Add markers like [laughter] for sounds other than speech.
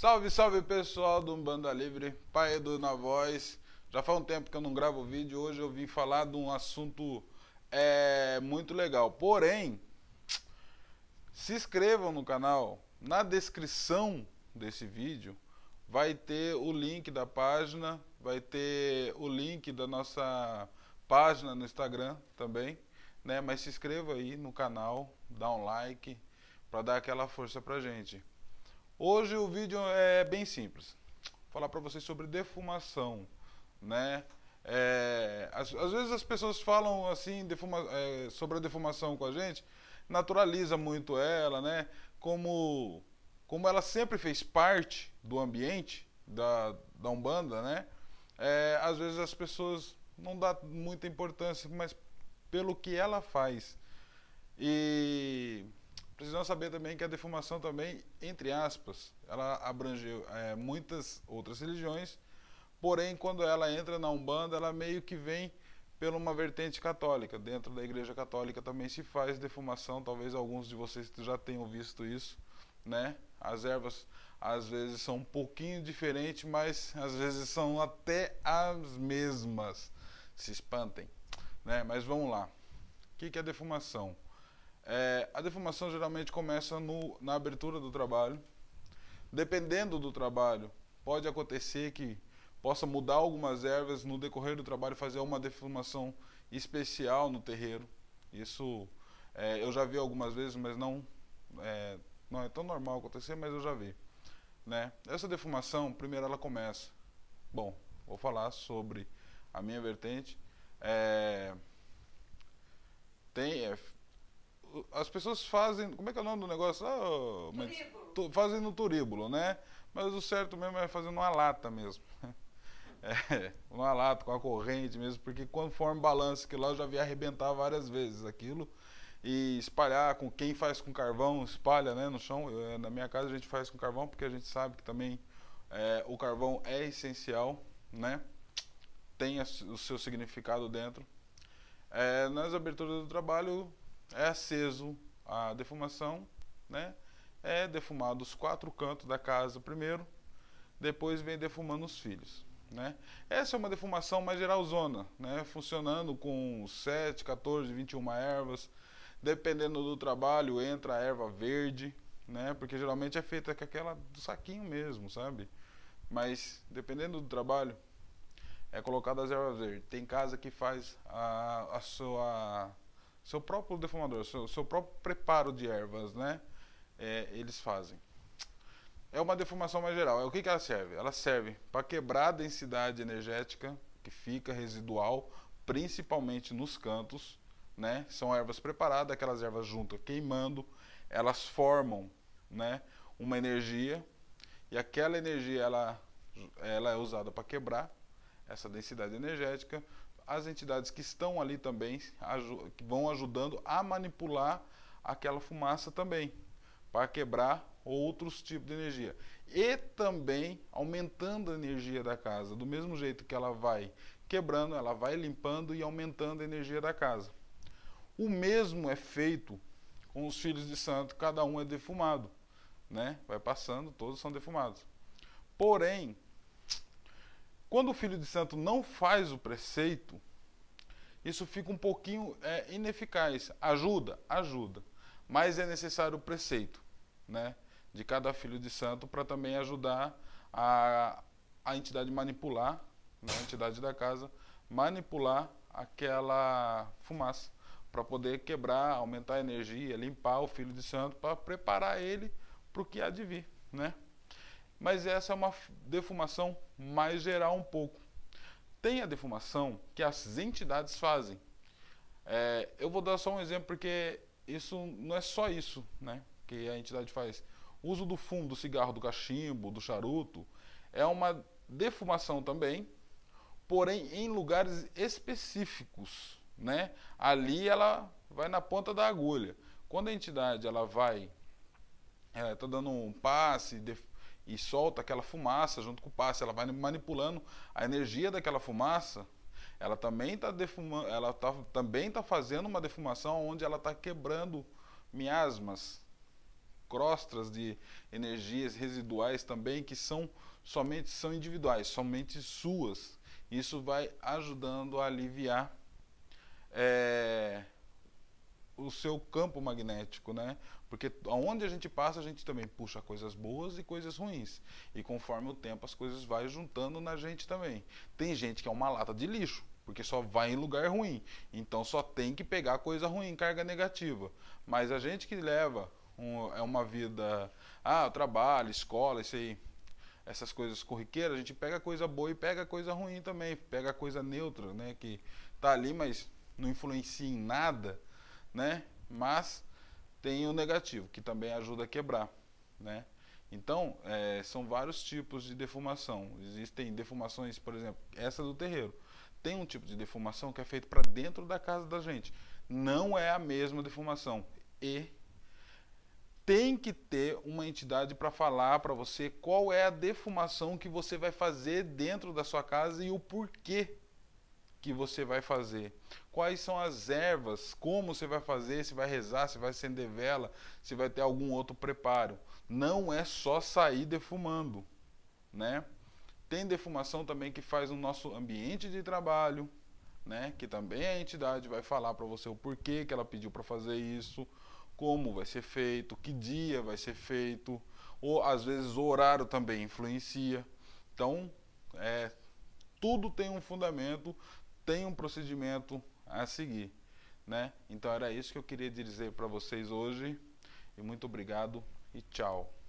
Salve, salve pessoal do Banda Livre, Pai Edu na voz. Já faz um tempo que eu não gravo vídeo, hoje eu vim falar de um assunto é, muito legal. Porém, se inscrevam no canal. Na descrição desse vídeo vai ter o link da página, vai ter o link da nossa página no Instagram também, né? Mas se inscreva aí no canal, dá um like para dar aquela força pra gente. Hoje o vídeo é bem simples. Vou falar para vocês sobre defumação, né? É, às, às, vezes as pessoas falam assim defuma, é, sobre a defumação com a gente, naturaliza muito ela, né? Como, como ela sempre fez parte do ambiente da, da Umbanda, né? É, às vezes as pessoas não dão muita importância, mas pelo que ela faz. E precisamos saber também que a defumação também, entre aspas, ela abrangeu é, muitas outras religiões, porém quando ela entra na Umbanda, ela meio que vem pela uma vertente católica. Dentro da Igreja Católica também se faz defumação, talvez alguns de vocês já tenham visto isso, né? As ervas às vezes são um pouquinho diferentes, mas às vezes são até as mesmas. Se espantem, né? Mas vamos lá. O que é defumação? É, a defumação geralmente começa no, na abertura do trabalho. Dependendo do trabalho, pode acontecer que possa mudar algumas ervas no decorrer do trabalho, fazer uma defumação especial no terreiro. Isso é, eu já vi algumas vezes, mas não é, não é tão normal acontecer, mas eu já vi. Né? Essa defumação, primeiro ela começa. Bom, vou falar sobre a minha vertente. É, tem, é, as pessoas fazem. Como é que é o nome do negócio? Oh, mas, tu, fazem no turíbulo, né? Mas o certo mesmo é fazer numa lata mesmo. [laughs] É, numa lata, com a corrente mesmo, porque conforme balança, que lá eu já vi arrebentar várias vezes aquilo. E espalhar com quem faz com carvão, espalha né, no chão. Eu, na minha casa a gente faz com carvão, porque a gente sabe que também é, o carvão é essencial, né? Tem o seu significado dentro. É, nas aberturas do trabalho, é aceso a defumação, né? É defumado os quatro cantos da casa primeiro, depois vem defumando os filhos, né? Essa é uma defumação mais geralzona, né? Funcionando com 7, 14, 21 ervas. Dependendo do trabalho, entra a erva verde, né? Porque geralmente é feita com aquela do saquinho mesmo, sabe? Mas dependendo do trabalho, é colocado as ervas verdes. Tem casa que faz a, a sua seu próprio defumador, seu, seu próprio preparo de ervas, né? É, eles fazem. É uma defumação mais geral. É o que, que ela serve? Ela serve para quebrar a densidade energética que fica residual, principalmente nos cantos, né? São ervas preparadas, aquelas ervas juntas queimando, elas formam, né? Uma energia e aquela energia ela, ela é usada para quebrar essa densidade energética as entidades que estão ali também vão ajudando a manipular aquela fumaça também, para quebrar outros tipos de energia. E também aumentando a energia da casa, do mesmo jeito que ela vai quebrando, ela vai limpando e aumentando a energia da casa. O mesmo é feito com os filhos de santo, cada um é defumado, né? Vai passando, todos são defumados. Porém, quando o filho de santo não faz o preceito, isso fica um pouquinho é, ineficaz. Ajuda? Ajuda. Mas é necessário o preceito né, de cada filho de santo para também ajudar a, a entidade manipular, né, a entidade da casa, manipular aquela fumaça para poder quebrar, aumentar a energia, limpar o filho de santo para preparar ele para o que há de vir, né? Mas essa é uma defumação mais geral um pouco. Tem a defumação que as entidades fazem. É, eu vou dar só um exemplo porque isso não é só isso né, que a entidade faz. O uso do fumo, do cigarro, do cachimbo, do charuto é uma defumação também, porém em lugares específicos. Né? Ali ela vai na ponta da agulha. Quando a entidade ela vai, está é, dando um passe, e solta aquela fumaça junto com o passe, ela vai manipulando a energia daquela fumaça, ela também está defumando, ela tá, também está fazendo uma defumação onde ela está quebrando miasmas, crostras de energias residuais também que são somente são individuais, somente suas. Isso vai ajudando a aliviar é, o seu campo magnético, né? Porque aonde a gente passa, a gente também puxa coisas boas e coisas ruins. E conforme o tempo, as coisas vai juntando na gente também. Tem gente que é uma lata de lixo, porque só vai em lugar ruim. Então só tem que pegar coisa ruim, carga negativa. Mas a gente que leva um, é uma vida, ah, trabalho, escola, isso aí, essas coisas corriqueiras, a gente pega coisa boa e pega coisa ruim também, pega coisa neutra, né, que tá ali, mas não influencia em nada né? Mas tem o negativo, que também ajuda a quebrar, né? Então, é, são vários tipos de defumação. Existem defumações, por exemplo, essa do terreiro. Tem um tipo de defumação que é feito para dentro da casa da gente. Não é a mesma defumação. E tem que ter uma entidade para falar para você qual é a defumação que você vai fazer dentro da sua casa e o porquê que você vai fazer. Quais são as ervas, como você vai fazer, se vai rezar, se vai acender vela, se vai ter algum outro preparo. Não é só sair defumando, né? Tem defumação também que faz no nosso ambiente de trabalho, né? Que também a entidade vai falar para você o porquê que ela pediu para fazer isso, como vai ser feito, que dia vai ser feito, ou às vezes o horário também influencia. Então, é, tudo tem um fundamento, tem um procedimento a seguir, né? Então era isso que eu queria dizer para vocês hoje e muito obrigado e tchau.